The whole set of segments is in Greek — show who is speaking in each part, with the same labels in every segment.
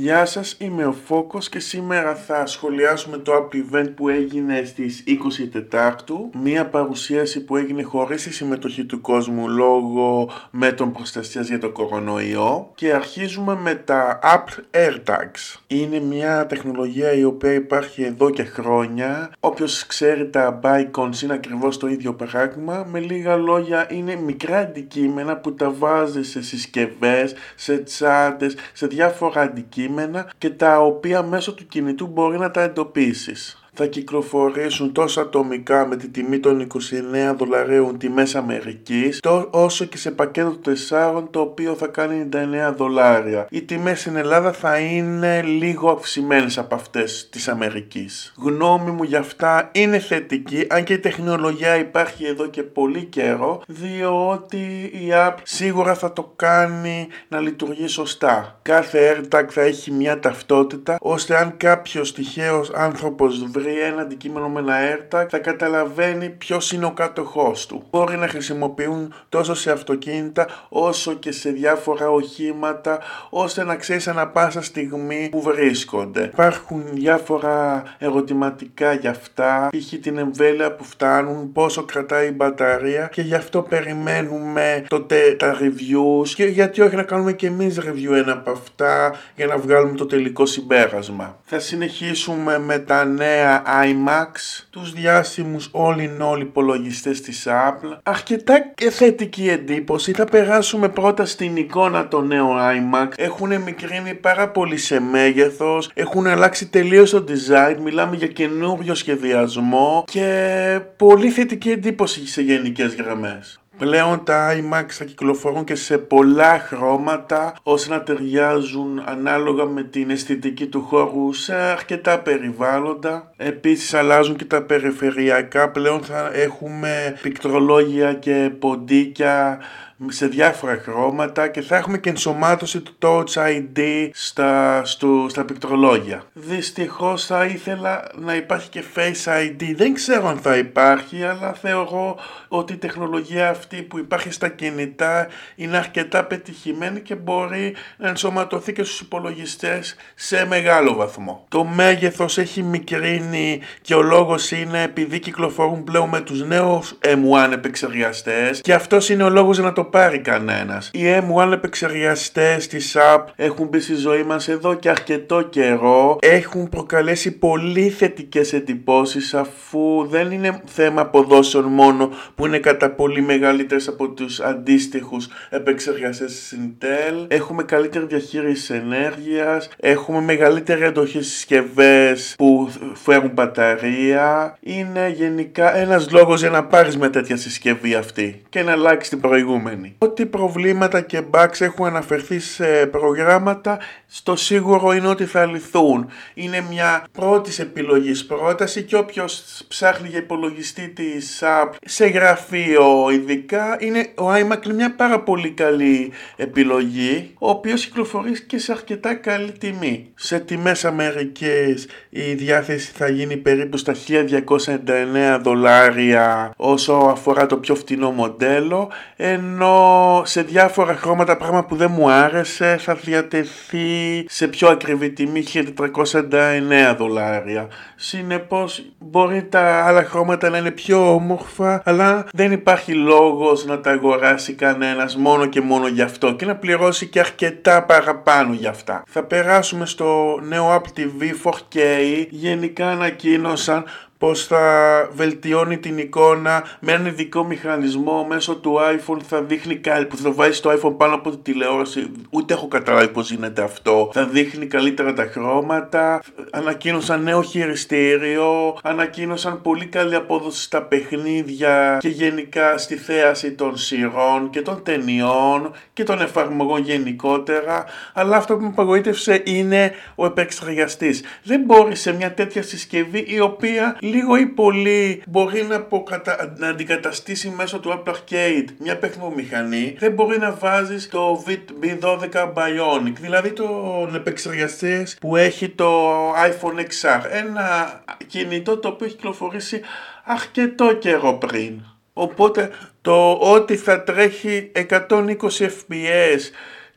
Speaker 1: Γεια σας, είμαι ο Φόκος και σήμερα θα σχολιάσουμε το Apple Event που έγινε στις 24 Τετάρτου. Μία παρουσίαση που έγινε χωρίς τη συμμετοχή του κόσμου λόγω μέτρων προστασίας για το κορονοϊό. Και αρχίζουμε με τα Apple AirTags. Είναι μια τεχνολογία η οποία υπάρχει εδώ και χρόνια. Όποιος ξέρει τα Bicons είναι ακριβώς το ίδιο πράγμα. Με λίγα λόγια είναι μικρά αντικείμενα που τα βάζεις σε συσκευές, σε τσάντες, σε διάφορα αντικείμενα και τα οποία μέσω του κινητού μπορεί να τα εντοπίσεις θα κυκλοφορήσουν τόσο ατομικά με τη τιμή των 29 δολαρίων τιμές Αμερικής όσο και σε πακέτο 4 το οποίο θα κάνει 99 δολάρια. Οι τιμές στην Ελλάδα θα είναι λίγο αυξημένες από αυτές της Αμερικής. Γνώμη μου για αυτά είναι θετική αν και η τεχνολογία υπάρχει εδώ και πολύ καιρό διότι η app σίγουρα θα το κάνει να λειτουργεί σωστά. Κάθε AirTag θα έχει μια ταυτότητα ώστε αν κάποιος τυχαίος άνθρωπος βρει ένα αντικείμενο με ένα AirTag θα καταλαβαίνει ποιος είναι ο κάτοχός του. Μπορεί να χρησιμοποιούν τόσο σε αυτοκίνητα όσο και σε διάφορα οχήματα ώστε να ξέρεις ανα πάσα στιγμή που βρίσκονται. Υπάρχουν διάφορα ερωτηματικά για αυτά, π.χ. την εμβέλεια που φτάνουν, πόσο κρατάει η μπαταρία και γι' αυτό περιμένουμε τότε τα reviews και γιατί όχι να κάνουμε και εμείς review ένα από αυτά για να βγάλουμε το τελικό συμπέρασμα. Θα συνεχίσουμε με τα νέα iMac, τους διάσημους all in all υπολογιστές της Apple. Αρκετά θετική εντύπωση, θα περάσουμε πρώτα στην εικόνα το νέο iMac. Έχουν μικρύνει πάρα πολύ σε μέγεθος, έχουν αλλάξει τελείως το design, μιλάμε για καινούριο σχεδιασμό και πολύ θετική εντύπωση σε γενικές γραμμές. Πλέον τα iMac θα κυκλοφορούν και σε πολλά χρώματα ώστε να ταιριάζουν ανάλογα με την αισθητική του χώρου σε αρκετά περιβάλλοντα. Επίσης αλλάζουν και τα περιφερειακά, πλέον θα έχουμε πικτρολόγια και ποντίκια σε διάφορα χρώματα και θα έχουμε και ενσωμάτωση του Touch ID στα, στο, στα πληκτρολόγια. Δυστυχώς θα ήθελα να υπάρχει και Face ID. Δεν ξέρω αν θα υπάρχει, αλλά θεωρώ ότι η τεχνολογία αυτή που υπάρχει στα κινητά είναι αρκετά πετυχημένη και μπορεί να ενσωματωθεί και στους υπολογιστές σε μεγάλο βαθμό. Το μέγεθος έχει μικρύνει και ο λόγος είναι επειδή κυκλοφορούν πλέον με τους νέους M1 επεξεργαστές και αυτός είναι ο λόγος να το πάρει κανένας. Οι M1 επεξεργαστές της app έχουν μπει στη ζωή μας εδώ και αρκετό καιρό. Έχουν προκαλέσει πολύ θετικές εντυπώσεις αφού δεν είναι θέμα αποδόσεων μόνο που είναι κατά πολύ μεγαλύτερες από τους αντίστοιχους επεξεργαστές της Intel. Έχουμε καλύτερη διαχείριση ενέργειας, έχουμε μεγαλύτερη εντοχή συσκευές που φέρουν μπαταρία. Είναι γενικά ένας λόγος για να πάρεις με τέτοια συσκευή αυτή και να αλλάξεις την προηγούμενη. Ό,τι προβλήματα και bugs έχουν αναφερθεί σε προγράμματα, στο σίγουρο είναι ότι θα λυθούν. Είναι μια πρώτης επιλογής πρόταση και όποιος ψάχνει για υπολογιστή της app σε γραφείο ειδικά, είναι, ο iMac είναι μια πάρα πολύ καλή επιλογή, ο οποίος κυκλοφορεί και σε αρκετά καλή τιμή. Σε τιμές Αμερικέ η διάθεση θα γίνει περίπου στα 1299 δολάρια όσο αφορά το πιο φτηνό μοντέλο, ενώ σε διάφορα χρώματα πράγμα που δεν μου άρεσε θα διατεθεί σε πιο ακριβή τιμή 1499 δολάρια. Συνεπώς μπορεί τα άλλα χρώματα να είναι πιο όμορφα αλλά δεν υπάρχει λόγος να τα αγοράσει κανένας μόνο και μόνο γι' αυτό και να πληρώσει και αρκετά παραπάνω γι' αυτά. Θα περάσουμε στο νέο Apple TV 4K. Γενικά ανακοίνωσαν πως θα βελτιώνει την εικόνα με έναν ειδικό μηχανισμό μέσω του iPhone θα δείχνει κάτι που θα βάζει το iPhone πάνω από τη τηλεόραση. Ούτε έχω καταλάβει πως γίνεται αυτό. Θα δείχνει καλύτερα τα χρώματα. Ανακοίνωσαν νέο χειριστήριο. Ανακοίνωσαν πολύ καλή απόδοση στα παιχνίδια και γενικά στη θέαση των σειρών και των ταινιών και των εφαρμογών γενικότερα. Αλλά αυτό που με απαγοήτευσε είναι ο επεξεργαστής. Δεν μπορεί σε μια τέτοια συσκευή η οποία λίγο ή πολύ μπορεί να, αποκατα... να αντικαταστήσει μέσω του Apple Arcade μια παιχνομηχανή, δεν μπορεί να βάζεις το B12 Bionic, δηλαδή τον επεξεργαστή που έχει το iPhone XR, ένα κινητό το οποίο έχει κυκλοφορήσει αρκετό καιρό πριν. Οπότε το ότι θα τρέχει 120 fps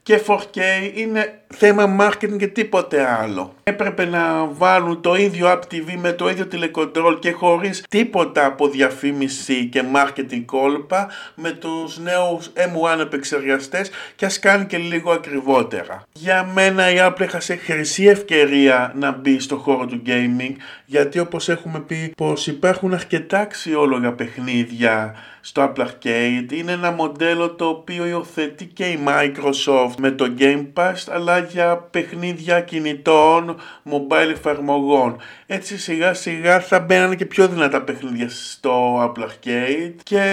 Speaker 1: και 4K είναι θέμα marketing και τίποτε άλλο. Έπρεπε να βάλουν το ίδιο App TV με το ίδιο τηλεκοντρόλ και χωρίς τίποτα από διαφήμιση και marketing κόλπα με τους νέους M1 επεξεργαστές και ας κάνει και λίγο ακριβότερα. Για μένα η Apple έχασε χρυσή ευκαιρία να μπει στο χώρο του gaming γιατί όπως έχουμε πει πως υπάρχουν αρκετά αξιόλογα παιχνίδια στο Apple Arcade. Είναι ένα μοντέλο το οποίο υιοθετεί και η Microsoft με το Game Pass αλλά για παιχνίδια κινητών, mobile εφαρμογών. Έτσι σιγά σιγά θα μπαίνανε και πιο δυνατά παιχνίδια στο Apple Arcade και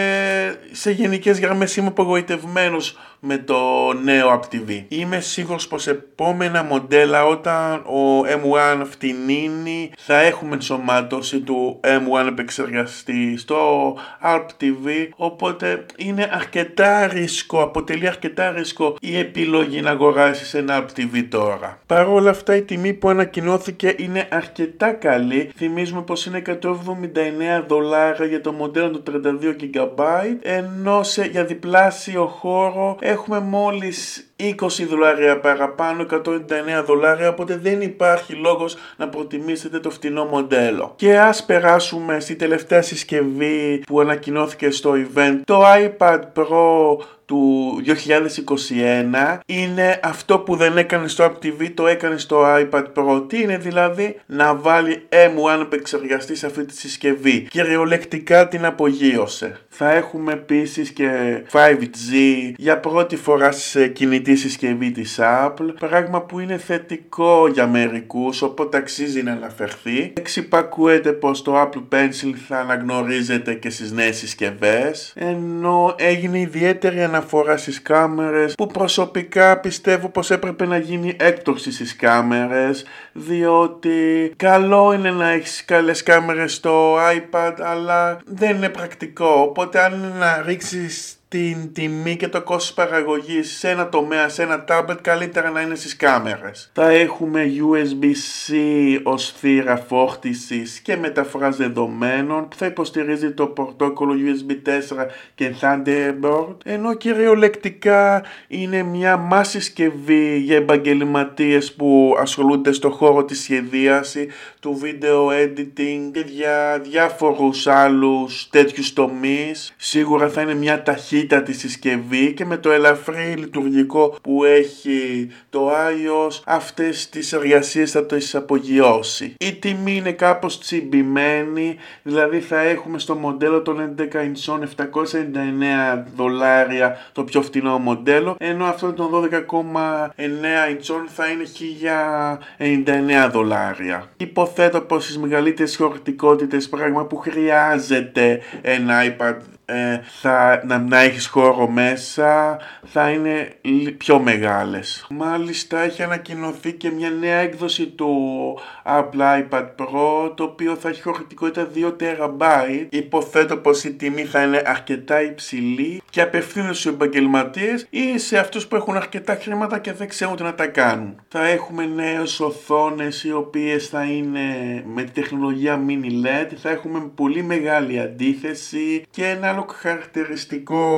Speaker 1: σε γενικές γραμμές είμαι απογοητευμένος με το νέο App TV. Είμαι σίγουρος πως επόμενα μοντέλα όταν ο M1 φτηνίνει θα έχουμε ενσωμάτωση του M1 επεξεργαστή στο App TV οπότε είναι αρκετά ρίσκο, αποτελεί αρκετά ρίσκο η επιλογή να αγοράσεις ένα App TV τώρα. Παρ' όλα αυτά η τιμή που ανακοινώθηκε είναι αρκετά καλή. Θυμίζουμε πως είναι 179 δολάρια για το μοντέλο του 32 GB ενώ σε, για διπλάσιο χώρο έχουμε μόλις 20 δολάρια παραπάνω, 199 δολάρια, οπότε δεν υπάρχει λόγος να προτιμήσετε το φτηνό μοντέλο. Και ας περάσουμε στη τελευταία συσκευή που ανακοινώθηκε στο event, το iPad Pro του 2021 είναι αυτό που δεν έκανες στο App TV, το έκανες στο iPad Pro. Τι είναι δηλαδή; Να βάλει M1 επεξεργαστή σε αυτή τη συσκευή. Κυριολεκτικά την απογείωσε. Θα έχουμε επίσης και 5G για πρώτη φορά σε κινητή συσκευή της Apple, πράγμα που είναι θετικό για μερικούς, οπότε αξίζει να αναφερθεί. Εξυπακούεται πως το Apple Pencil θα αναγνωρίζεται και στις νέες συσκευές, ενώ έγινε ιδιαίτερη αναφορά αναφορά στις κάμερες που προσωπικά πιστεύω πως έπρεπε να γίνει έκπτωση στις κάμερες διότι καλό είναι να έχεις καλές κάμερες στο iPad αλλά δεν είναι πρακτικό. Οπότε αν είναι να ρίξεις την τιμή και το κόστος παραγωγής σε ένα τομέα, σε ένα tablet καλύτερα να είναι στις κάμερες. Θα έχουμε USB-C ως θύρα φόρτισης και μεταφοράς δεδομένων που θα υποστηρίζει το πρωτόκολλο USB 4 και Thunderbird ενώ κυριολεκτικά είναι μια μάση συσκευή για επαγγελματίες που ασχολούνται στο χώρο της σχεδίαση, του video editing και για διάφορους άλλους τέτοιους τομείς. Σίγουρα θα είναι μια ταχύτητα τη συσκευή και με το ελαφρύ λειτουργικό που έχει το iOS αυτές τις εργασίες θα το απογειώσει. Η τιμή είναι κάπως τσιμπημένη, δηλαδή θα έχουμε στο μοντέλο των 11 inch 799 δολάρια το πιο φτηνό μοντέλο, ενώ αυτό των 12,9 inch θα είναι 1099 δολάρια. Υποθέτω πως στις μεγαλύτερες χωρητικότητες πράγμα που χρειάζεται ένα iPad ε, θα, να, να έχεις χώρο μέσα θα είναι πιο μεγάλες. Μάλιστα έχει ανακοινωθεί και μια νέα έκδοση του Apple iPad Pro το οποίο θα έχει χωρητικότητα 2 TB. Υποθέτω πως η τιμή θα είναι αρκετά υψηλή και απευθύνεται στους επαγγελματίες ή σε αυτούς που έχουν αρκετά χρήματα και δεν ξέρουν τι να τα κάνουν. Θα έχουμε νέες οθόνες οι οποίες θα είναι με τη τεχνολογία mini LED, θα έχουμε πολύ μεγάλη αντίθεση και ένα άλλο χαρακτηριστικό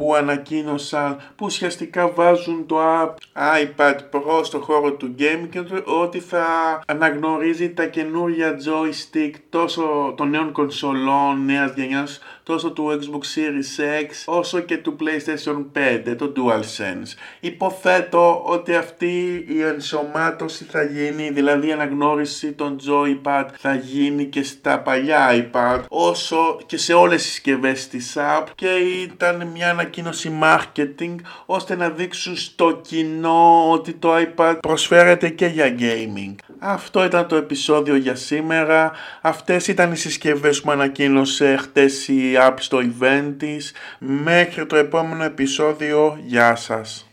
Speaker 1: που ανακοίνωσαν που ουσιαστικά βάζουν το app iPad Pro στο χώρο του game και ότι θα αναγνωρίζει τα καινούρια joystick τόσο των νέων κονσολών νέας γενιάς τόσο του Xbox Series X όσο και του PlayStation 5, το DualSense. Υποθέτω ότι αυτή η ενσωμάτωση θα γίνει, δηλαδή η αναγνώριση των Joypad θα γίνει και στα παλιά iPad όσο και σε όλες τις συσκευές της app και ήταν μια ανακοίνωση marketing ώστε να δείξουν στο κοινό ότι το iPad προσφέρεται και για gaming. Αυτό ήταν το επεισόδιο για σήμερα. Αυτές ήταν οι συσκευές που ανακοίνωσε χτες η app στο event της. Μέχρι το επόμενο επεισόδιο, γεια σας.